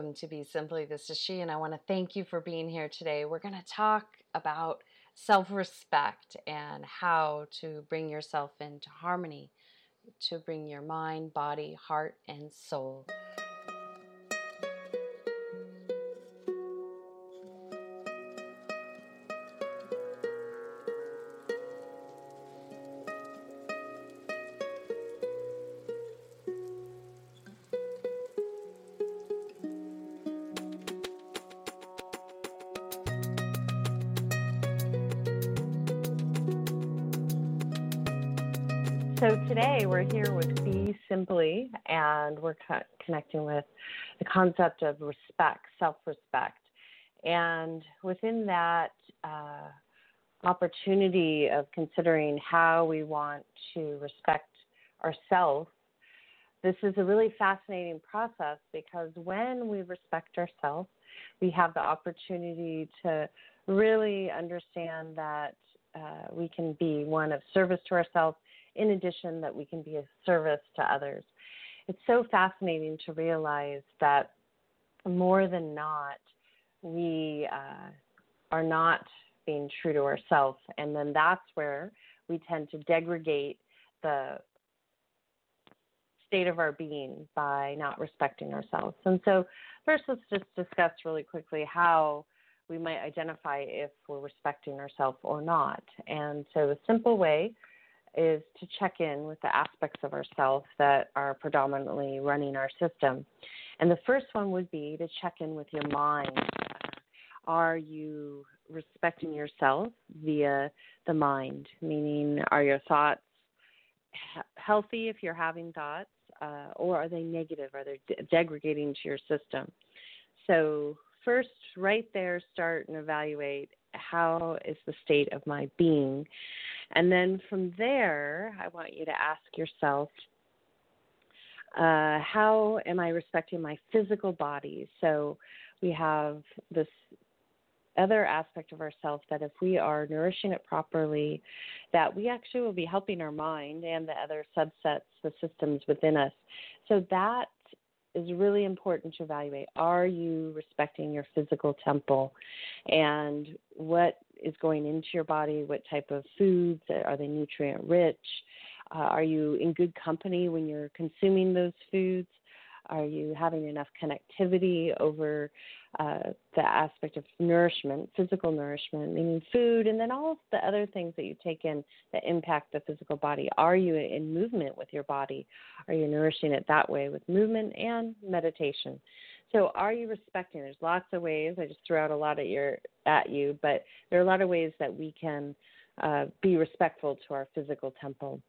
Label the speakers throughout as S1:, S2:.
S1: welcome to Be Simply. This is she, and I want to thank you for being here today. We're going to talk about self respect and how to bring yourself into harmony, to bring your mind, body, heart, and soul So today we're here with Be Simply, and we're co- connecting with the concept of respect, self respect. And within that uh, opportunity of considering how we want to respect ourselves, this is a really fascinating process because when we respect ourselves, we have the opportunity to really understand that uh, we can be one of service to ourselves in addition that we can be a service to others. It's so fascinating to realize that more than not, we uh, are not being true to ourselves. And then that's where we tend to degrade the state of our being by not respecting ourselves. And so, first, let's just discuss really quickly how we might identify if we're respecting ourselves or not. And so, the simple way is to check in with the aspects of ourselves that are predominantly running our system. And the first one would be to check in with your mind. Are you respecting yourself via the mind? Meaning, are your thoughts healthy if you're having thoughts, uh, or are they negative? Are they de- degrading to your system? So, first, right there, start and evaluate how is the state of my being and then from there, I want you to ask yourself, uh, how am I respecting my physical body? So we have this other aspect of ourselves that if we are nourishing it properly, that we actually will be helping our mind and the other subsets, the systems within us. So that is really important to evaluate. Are you respecting your physical temple? And what is going into your body? What type of foods? Are they nutrient rich? Uh, are you in good company when you're consuming those foods? Are you having enough connectivity over uh, the aspect of nourishment, physical nourishment, meaning food, and then all of the other things that you take in that impact the physical body? Are you in movement with your body? Are you nourishing it that way with movement and meditation? So, are you respecting? There's lots of ways. I just threw out a lot at your at you, but there are a lot of ways that we can uh, be respectful to our physical temple,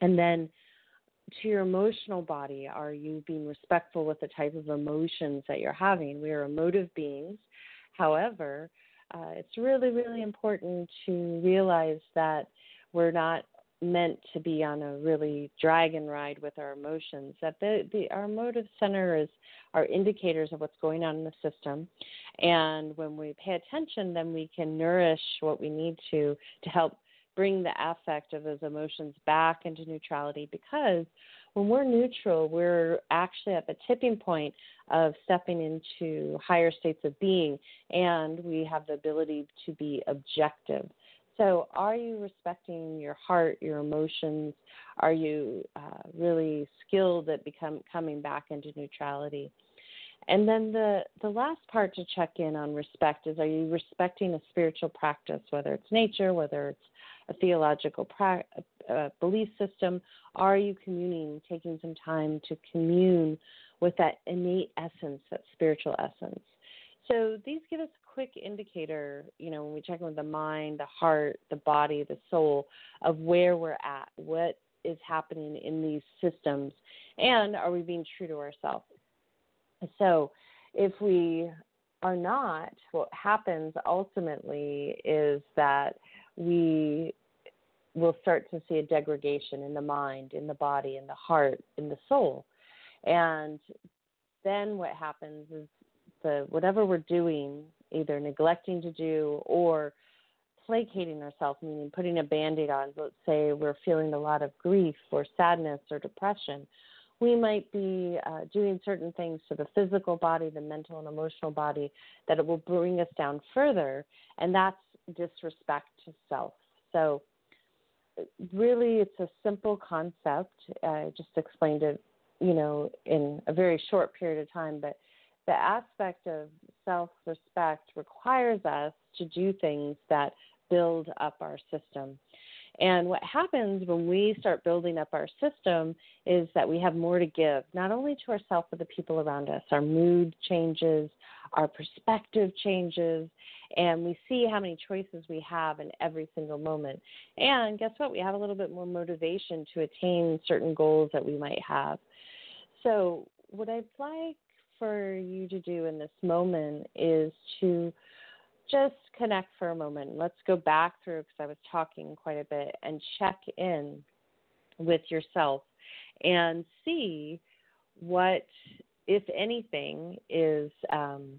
S1: and then to your emotional body, are you being respectful with the type of emotions that you're having? We are emotive beings. However, uh, it's really, really important to realize that we're not meant to be on a really dragon ride with our emotions. That the, the our emotive center is our indicators of what's going on in the system, and when we pay attention, then we can nourish what we need to to help bring the affect of those emotions back into neutrality because when we're neutral, we're actually at the tipping point of stepping into higher states of being, and we have the ability to be objective. So, are you respecting your heart, your emotions? Are you uh, really skilled at become coming back into neutrality? And then the the last part to check in on respect is: Are you respecting a spiritual practice, whether it's nature, whether it's a theological pra- uh, belief system? Are you communing, taking some time to commune with that innate essence, that spiritual essence? So these give us a quick indicator, you know, when we check in with the mind, the heart, the body, the soul, of where we're at, what is happening in these systems, and are we being true to ourselves? So if we are not, what happens ultimately is that we will start to see a degradation in the mind, in the body, in the heart, in the soul. And then what happens is the whatever we're doing, either neglecting to do or placating ourselves, meaning putting a band aid on, let's say we're feeling a lot of grief or sadness or depression, we might be uh, doing certain things to the physical body, the mental and emotional body, that it will bring us down further, and that's disrespect to self. So, really, it's a simple concept. I just explained it, you know, in a very short period of time, but the aspect of self respect requires us to do things that build up our system. And what happens when we start building up our system is that we have more to give, not only to ourselves, but the people around us. Our mood changes, our perspective changes, and we see how many choices we have in every single moment. And guess what? We have a little bit more motivation to attain certain goals that we might have. So, what I'd like for you to do in this moment is to just connect for a moment. Let's go back through because I was talking quite a bit and check in with yourself and see what, if anything, is um,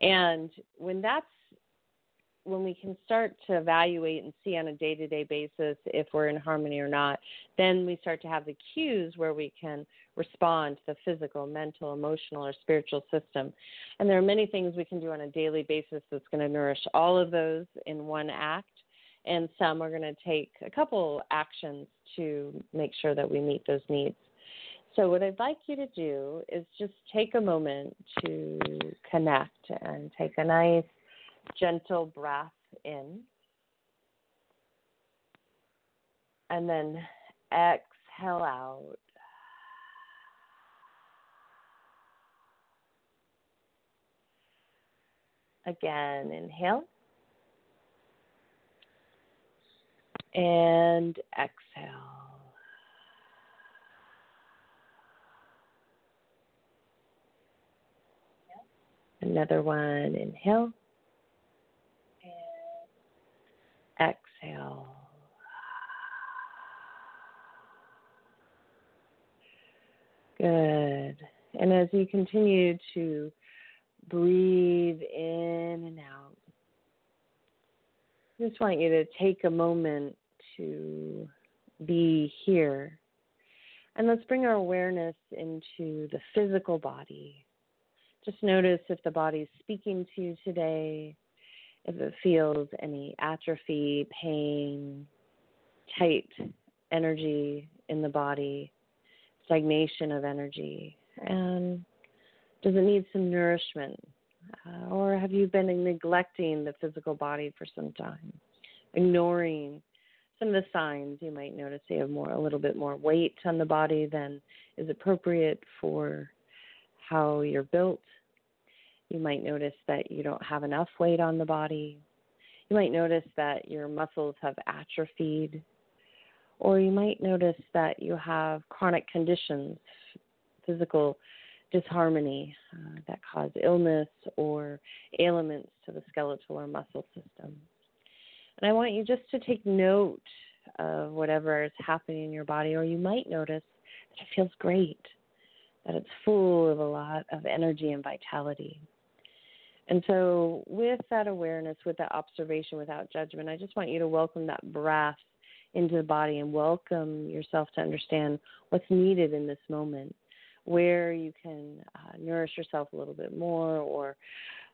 S1: and when that's when we can start to evaluate and see on a day to day basis if we're in harmony or not, then we start to have the cues where we can respond to the physical, mental, emotional, or spiritual system. And there are many things we can do on a daily basis that's going to nourish all of those in one act. And some are going to take a couple actions to make sure that we meet those needs. So, what I'd like you to do is just take a moment to connect and take a nice gentle breath in. And then exhale out. Again, inhale. And exhale. Another one, inhale. And exhale. Good. And as you continue to breathe in and out, I just want you to take a moment to be here. And let's bring our awareness into the physical body. Just notice if the body is speaking to you today, if it feels any atrophy, pain, tight energy in the body, stagnation of energy, and does it need some nourishment? Uh, or have you been neglecting the physical body for some time, ignoring some of the signs you might notice you have more a little bit more weight on the body than is appropriate for how you're built you might notice that you don't have enough weight on the body. You might notice that your muscles have atrophied. Or you might notice that you have chronic conditions, physical disharmony uh, that cause illness or ailments to the skeletal or muscle system. And I want you just to take note of whatever is happening in your body, or you might notice that it feels great, that it's full of a lot of energy and vitality. And so, with that awareness, with that observation without judgment, I just want you to welcome that breath into the body and welcome yourself to understand what's needed in this moment, where you can uh, nourish yourself a little bit more or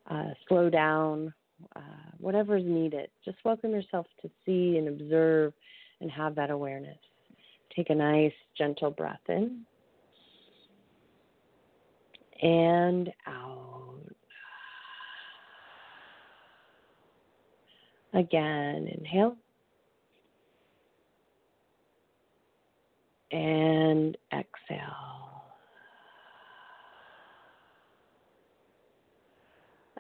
S1: uh, slow down, uh, whatever is needed. Just welcome yourself to see and observe and have that awareness. Take a nice, gentle breath in and out. Again, inhale. And exhale.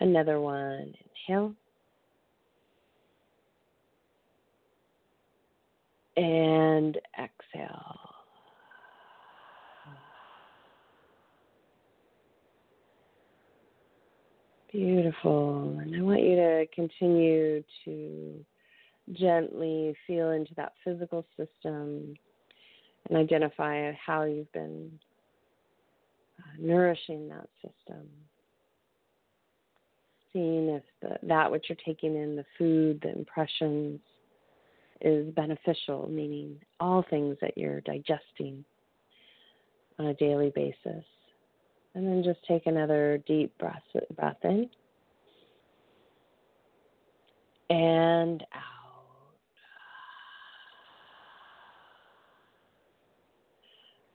S1: Another one. Inhale. And exhale. Beautiful. And I want you to continue to gently feel into that physical system and identify how you've been uh, nourishing that system. Seeing if the, that which you're taking in, the food, the impressions, is beneficial, meaning all things that you're digesting on a daily basis. And then just take another deep breath, breath in and out.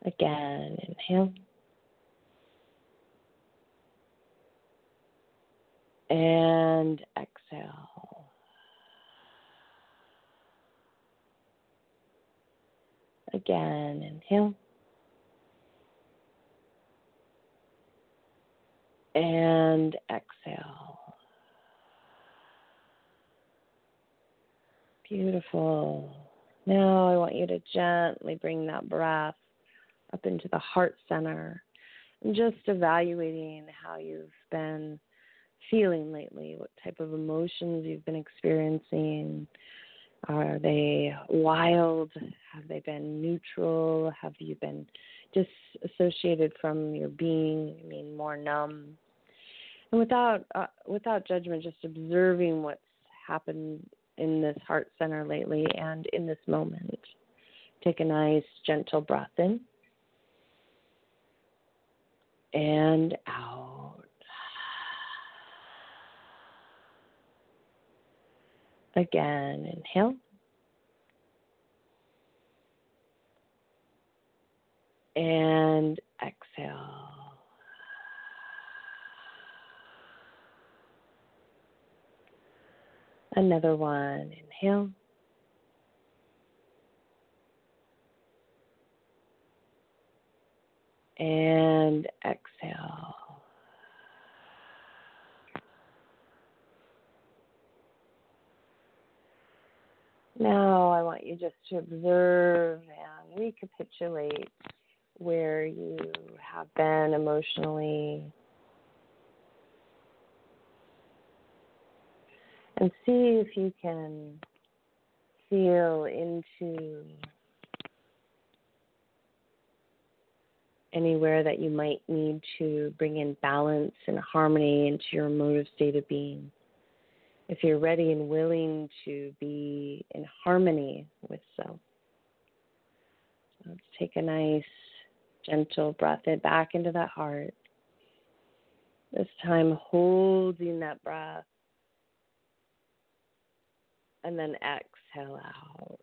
S1: Again, inhale. And exhale. Again, inhale. And exhale. Beautiful. Now I want you to gently bring that breath up into the heart center and just evaluating how you've been feeling lately, what type of emotions you've been experiencing. Are they wild? Have they been neutral? Have you been disassociated from your being? I mean, more numb? And without uh, without judgment, just observing what's happened in this heart center lately and in this moment. Take a nice, gentle breath in and out. Again, inhale. And exhale. Another one. Inhale. And exhale. Now I want you just to observe and recapitulate where you have been emotionally and see if you can feel into anywhere that you might need to bring in balance and harmony into your emotive state of being. If you're ready and willing to be in harmony with self. let's take a nice, gentle breath in back into that heart. This time, holding that breath and then exhale out.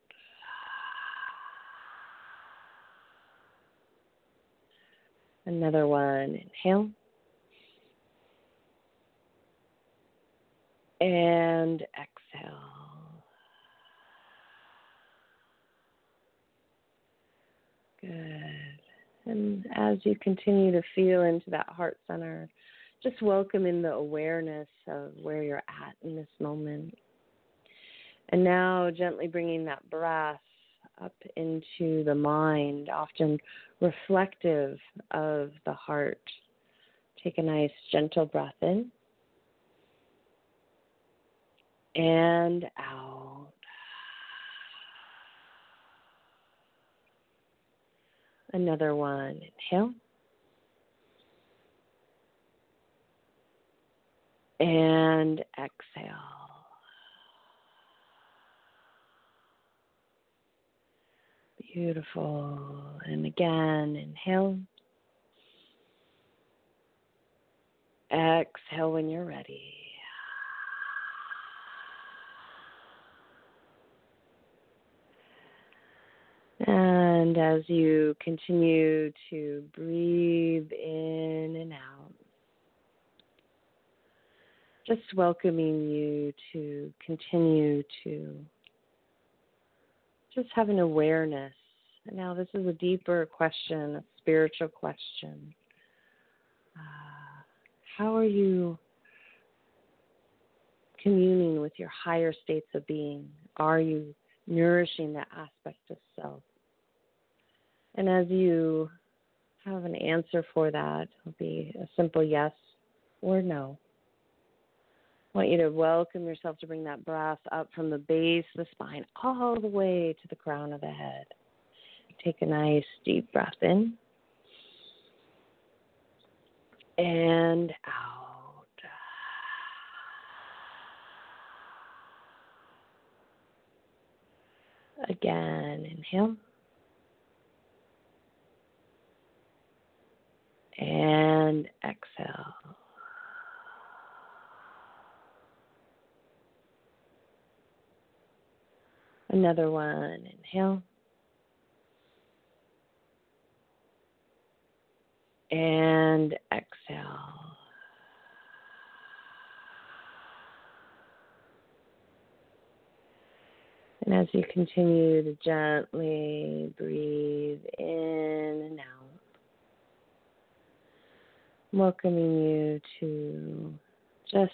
S1: Another one. Inhale. And exhale. Good. And as you continue to feel into that heart center, just welcome in the awareness of where you're at in this moment. And now gently bringing that breath up into the mind, often reflective of the heart. Take a nice gentle breath in and out. Another one. Inhale. And exhale. Beautiful. And again, inhale. Exhale when you're ready. And as you continue to breathe in and out, just welcoming you to continue to just have an awareness now, this is a deeper question, a spiritual question. Uh, how are you communing with your higher states of being? Are you nourishing that aspect of self? And as you have an answer for that, it'll be a simple yes or no. I want you to welcome yourself to bring that breath up from the base of the spine all the way to the crown of the head. Take a nice deep breath in and out. again, inhale. And exhale. Another one, inhale. And exhale. And as you continue to gently breathe in and out, welcoming you to just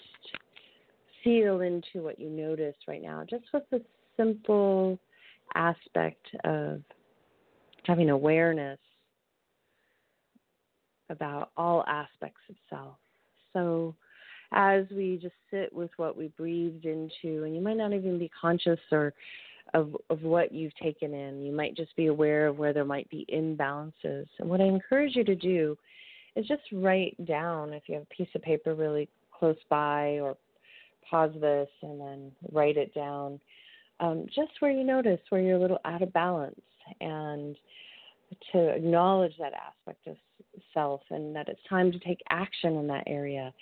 S1: feel into what you notice right now, just with the simple aspect of having awareness about all aspects of self. So, as we just sit with what we breathed into, and you might not even be conscious or of of what you've taken in. You might just be aware of where there might be imbalances. And what I encourage you to do is just write down if you have a piece of paper really close by, or pause this and then write it down. Um, just where you notice where you're a little out of balance, and to acknowledge that aspect of self and that it's time to take action in that area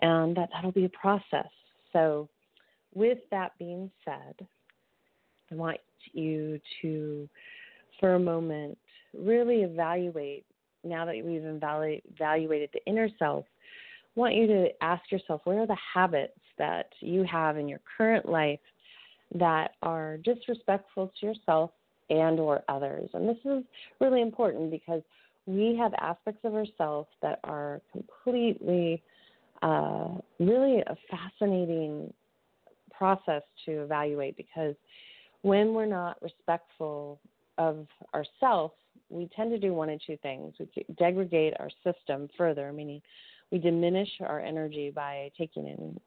S1: and that that'll be a process. So, with that being said, I want you to, for a moment, really evaluate. Now that we've evaluated the inner self, I want you to ask yourself where are the habits that you have in your current life that are disrespectful to yourself and or others. And this is really important because we have aspects of ourselves that are completely uh, really a fascinating process to evaluate because when we're not respectful of ourselves, we tend to do one of two things. We degrade our system further, meaning we diminish our energy by taking in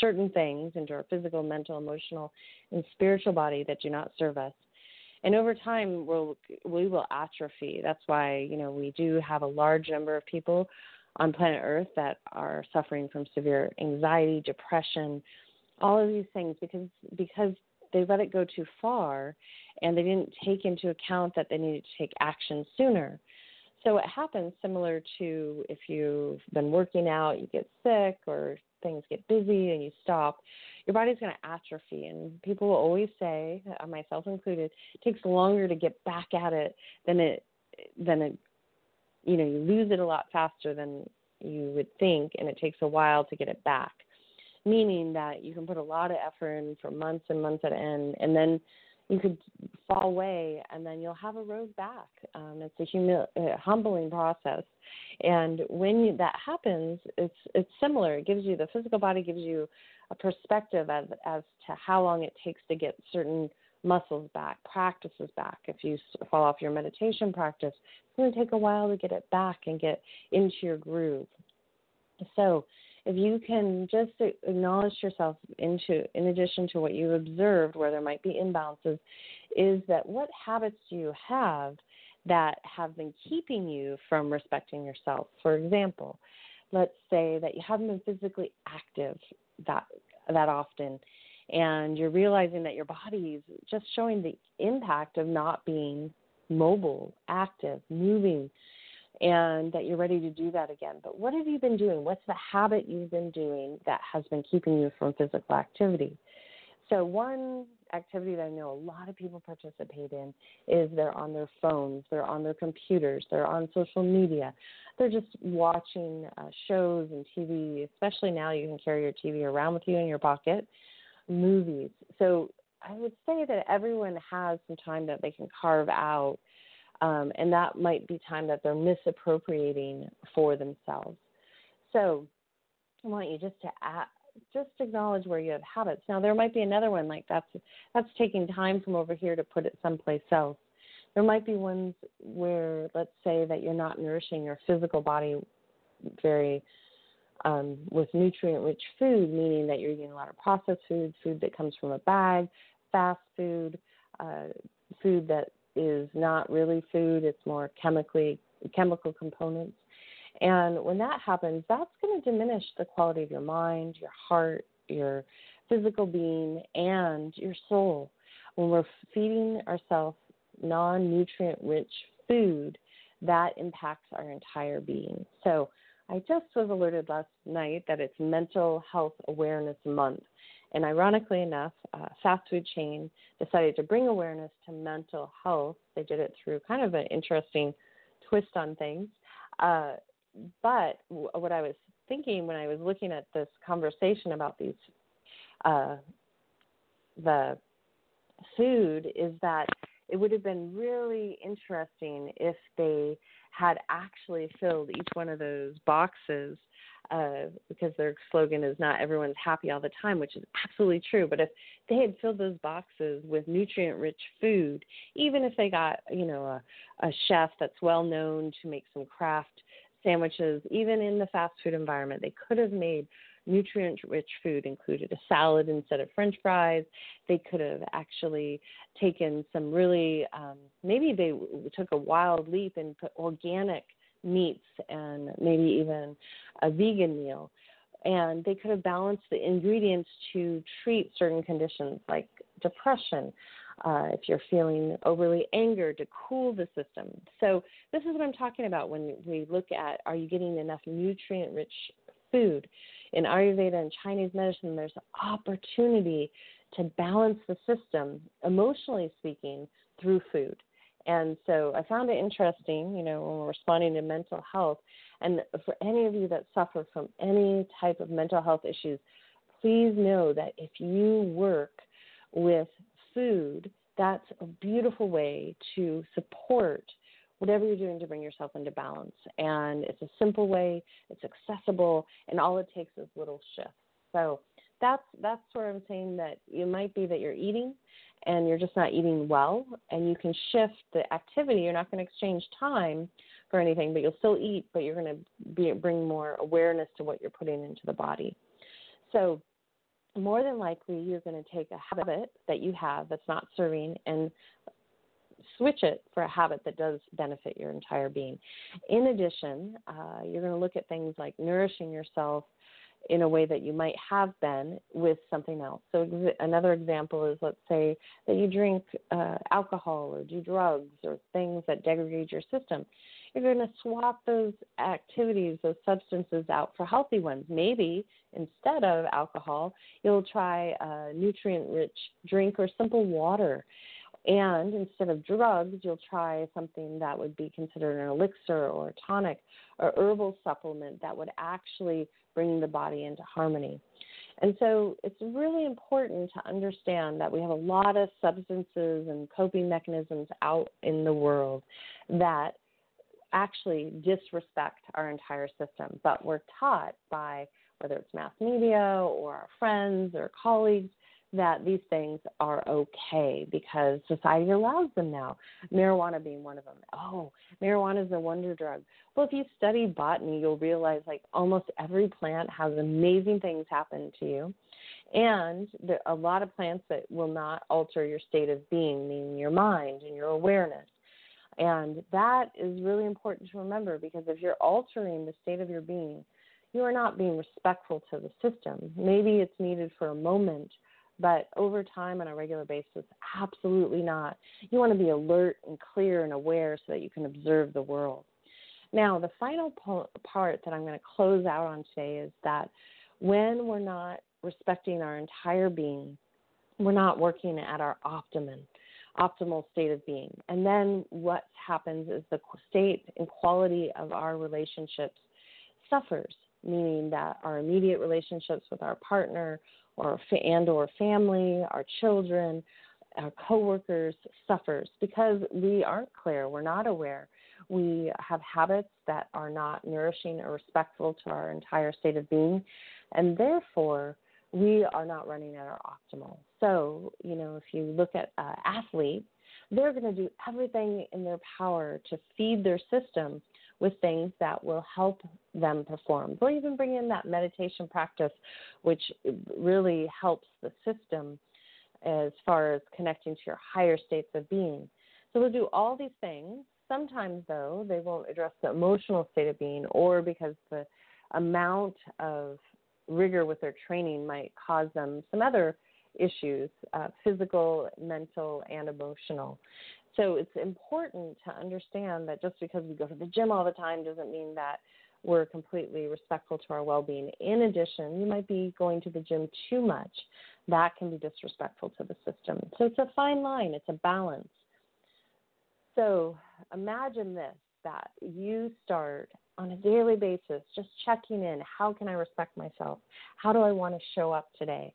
S1: certain things into our physical, mental, emotional, and spiritual body that do not serve us. And over time, we'll, we will atrophy. That's why, you know, we do have a large number of people on planet Earth that are suffering from severe anxiety, depression, all of these things because because they let it go too far and they didn't take into account that they needed to take action sooner. So it happens similar to if you've been working out, you get sick or things get busy and you stop, your body's going to atrophy. And people will always say, uh, myself included, it takes longer to get back at it than it than it you know you lose it a lot faster than you would think and it takes a while to get it back meaning that you can put a lot of effort in for months and months at end and then you could fall away and then you'll have a road back um, it's a humil- uh, humbling process and when you, that happens it's it's similar it gives you the physical body gives you a perspective as as to how long it takes to get certain muscles back, practices back. If you fall off your meditation practice, it's going to take a while to get it back and get into your groove. So, if you can just acknowledge yourself into in addition to what you've observed where there might be imbalances is that what habits do you have that have been keeping you from respecting yourself? For example let's say that you haven't been physically active that that often and you're realizing that your body is just showing the impact of not being mobile, active, moving, and that you're ready to do that again. But what have you been doing? What's the habit you've been doing that has been keeping you from physical activity? So, one activity that I know a lot of people participate in is they're on their phones, they're on their computers, they're on social media, they're just watching uh, shows and TV. Especially now, you can carry your TV around with you in your pocket movies. So I would say that everyone has some time that they can carve out, um, and that might be time that they're misappropriating for themselves. So I want you just to just acknowledge where you have habits. Now there might be another one like that's that's taking time from over here to put it someplace else. There might be ones where let's say that you're not nourishing your physical body very um, with nutrient rich food, meaning that you're eating a lot of processed food, food that comes from a bag, fast food, uh, food that is not really food, it's more chemically chemical components. And when that happens, that's going to diminish the quality of your mind, your heart, your physical being, and your soul. when we're feeding ourselves non nutrient rich food, that impacts our entire being. So I just was alerted last night that it's Mental Health Awareness Month. And ironically enough, a fast food chain decided to bring awareness to mental health. They did it through kind of an interesting twist on things. Uh, but what I was thinking when I was looking at this conversation about these, uh, the food, is that it would have been really interesting if they had actually filled each one of those boxes uh, because their slogan is not everyone's happy all the time, which is absolutely true. But if they had filled those boxes with nutrient rich food, even if they got, you know, a, a chef that's well known to make some craft sandwiches, even in the fast food environment, they could have made nutrient rich food included a salad instead of french fries they could have actually taken some really um, maybe they took a wild leap and put organic meats and maybe even a vegan meal and they could have balanced the ingredients to treat certain conditions like depression uh, if you're feeling overly angered to cool the system. So, this is what I'm talking about when we look at are you getting enough nutrient rich food? in Ayurveda and Chinese medicine, there's opportunity to balance the system, emotionally speaking, through food. And so I found it interesting, you know, when we're responding to mental health. And for any of you that suffer from any type of mental health issues, please know that if you work with food, that's a beautiful way to support whatever you're doing to bring yourself into balance. And it's a simple way, it's accessible, and all it takes is little shifts. So that's that's where I'm saying that it might be that you're eating and you're just not eating well, and you can shift the activity. You're not going to exchange time for anything, but you'll still eat, but you're going to be, bring more awareness to what you're putting into the body. So more than likely you're going to take a habit that you have that's not serving and switch it for a habit that does benefit your entire being. In addition, uh, you're going to look at things like nourishing yourself in a way that you might have been with something else. So, ex- another example is let's say that you drink uh, alcohol or do drugs or things that degrade your system. You're going to swap those activities, those substances out for healthy ones. Maybe instead of alcohol, you'll try a nutrient rich drink or simple water. And instead of drugs, you'll try something that would be considered an elixir or a tonic or herbal supplement that would actually bring the body into harmony. And so it's really important to understand that we have a lot of substances and coping mechanisms out in the world that actually disrespect our entire system. But we're taught by whether it's mass media or our friends or colleagues that these things are okay because society allows them now. Marijuana being one of them. Oh, marijuana is a wonder drug. Well, if you study botany, you'll realize like almost every plant has amazing things happen to you. And there are a lot of plants that will not alter your state of being, meaning your mind and your awareness. And that is really important to remember because if you're altering the state of your being, you are not being respectful to the system. Maybe it's needed for a moment but over time on a regular basis, absolutely not. You want to be alert and clear and aware so that you can observe the world. Now, the final po- part that I'm going to close out on today is that when we're not respecting our entire being, we're not working at our optimum, optimal state of being. And then what happens is the state and quality of our relationships suffers, meaning that our immediate relationships with our partner or and or family, our children, our coworkers suffers because we aren't clear, we're not aware. We have habits that are not nourishing or respectful to our entire state of being, and therefore we are not running at our optimal. So, you know, if you look at uh, athletes, they're going to do everything in their power to feed their system with things that will help them perform. They'll even bring in that meditation practice, which really helps the system as far as connecting to your higher states of being. So they'll do all these things. Sometimes, though, they won't address the emotional state of being, or because the amount of rigor with their training might cause them some other issues uh, physical, mental, and emotional. So it's important to understand that just because we go to the gym all the time doesn't mean that we're completely respectful to our well being. In addition, you might be going to the gym too much. That can be disrespectful to the system. So it's a fine line, it's a balance. So imagine this that you start on a daily basis just checking in how can I respect myself? How do I want to show up today?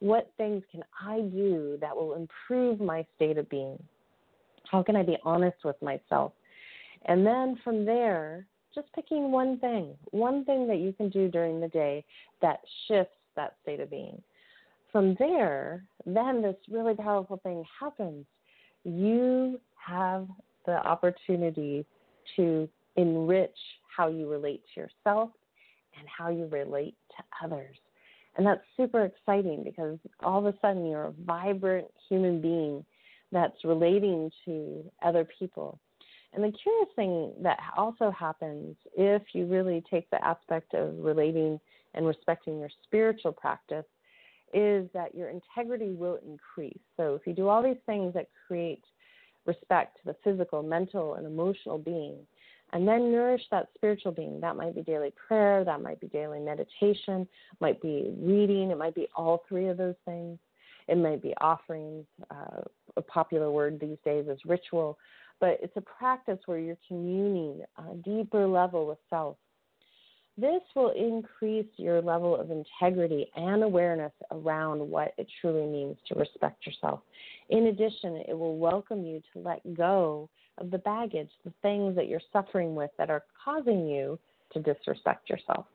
S1: What things can I do that will improve my state of being? How can I be honest with myself? And then from there, just picking one thing, one thing that you can do during the day that shifts that state of being. From there, then this really powerful thing happens. You have the opportunity to enrich how you relate to yourself and how you relate to others. And that's super exciting because all of a sudden you're a vibrant human being that's relating to other people. And the curious thing that also happens if you really take the aspect of relating and respecting your spiritual practice is that your integrity will increase. So if you do all these things that create respect to the physical, mental, and emotional being, and then nourish that spiritual being. That might be daily prayer, that might be daily meditation, might be reading, it might be all three of those things. It might be offerings. Uh, a popular word these days is ritual, but it's a practice where you're communing a deeper level with self. This will increase your level of integrity and awareness around what it truly means to respect yourself. In addition, it will welcome you to let go of the baggage, the things that you're suffering with that are causing you to disrespect yourself.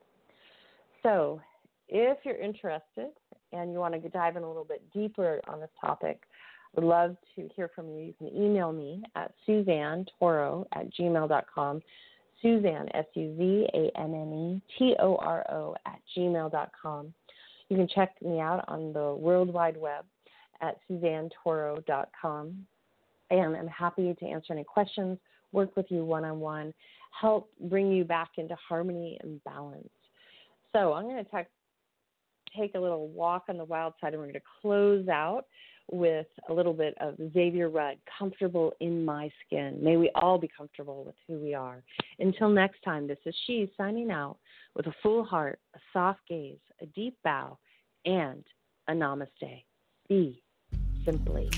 S1: So, if you're interested and you want to dive in a little bit deeper on this topic, I would love to hear from you. You can email me at Suzanne Toro at gmail.com. Suzanne, S U Z A N N E T O R O, at gmail.com. You can check me out on the World Wide Web at suzannetoro.com and I'm happy to answer any questions, work with you one on one, help bring you back into harmony and balance. So I'm going to take a little walk on the wild side, and we're going to close out with a little bit of Xavier Rudd, comfortable in my skin. May we all be comfortable with who we are. Until next time, this is she signing out with a full heart, a soft gaze, a deep bow, and a namaste. Be simply.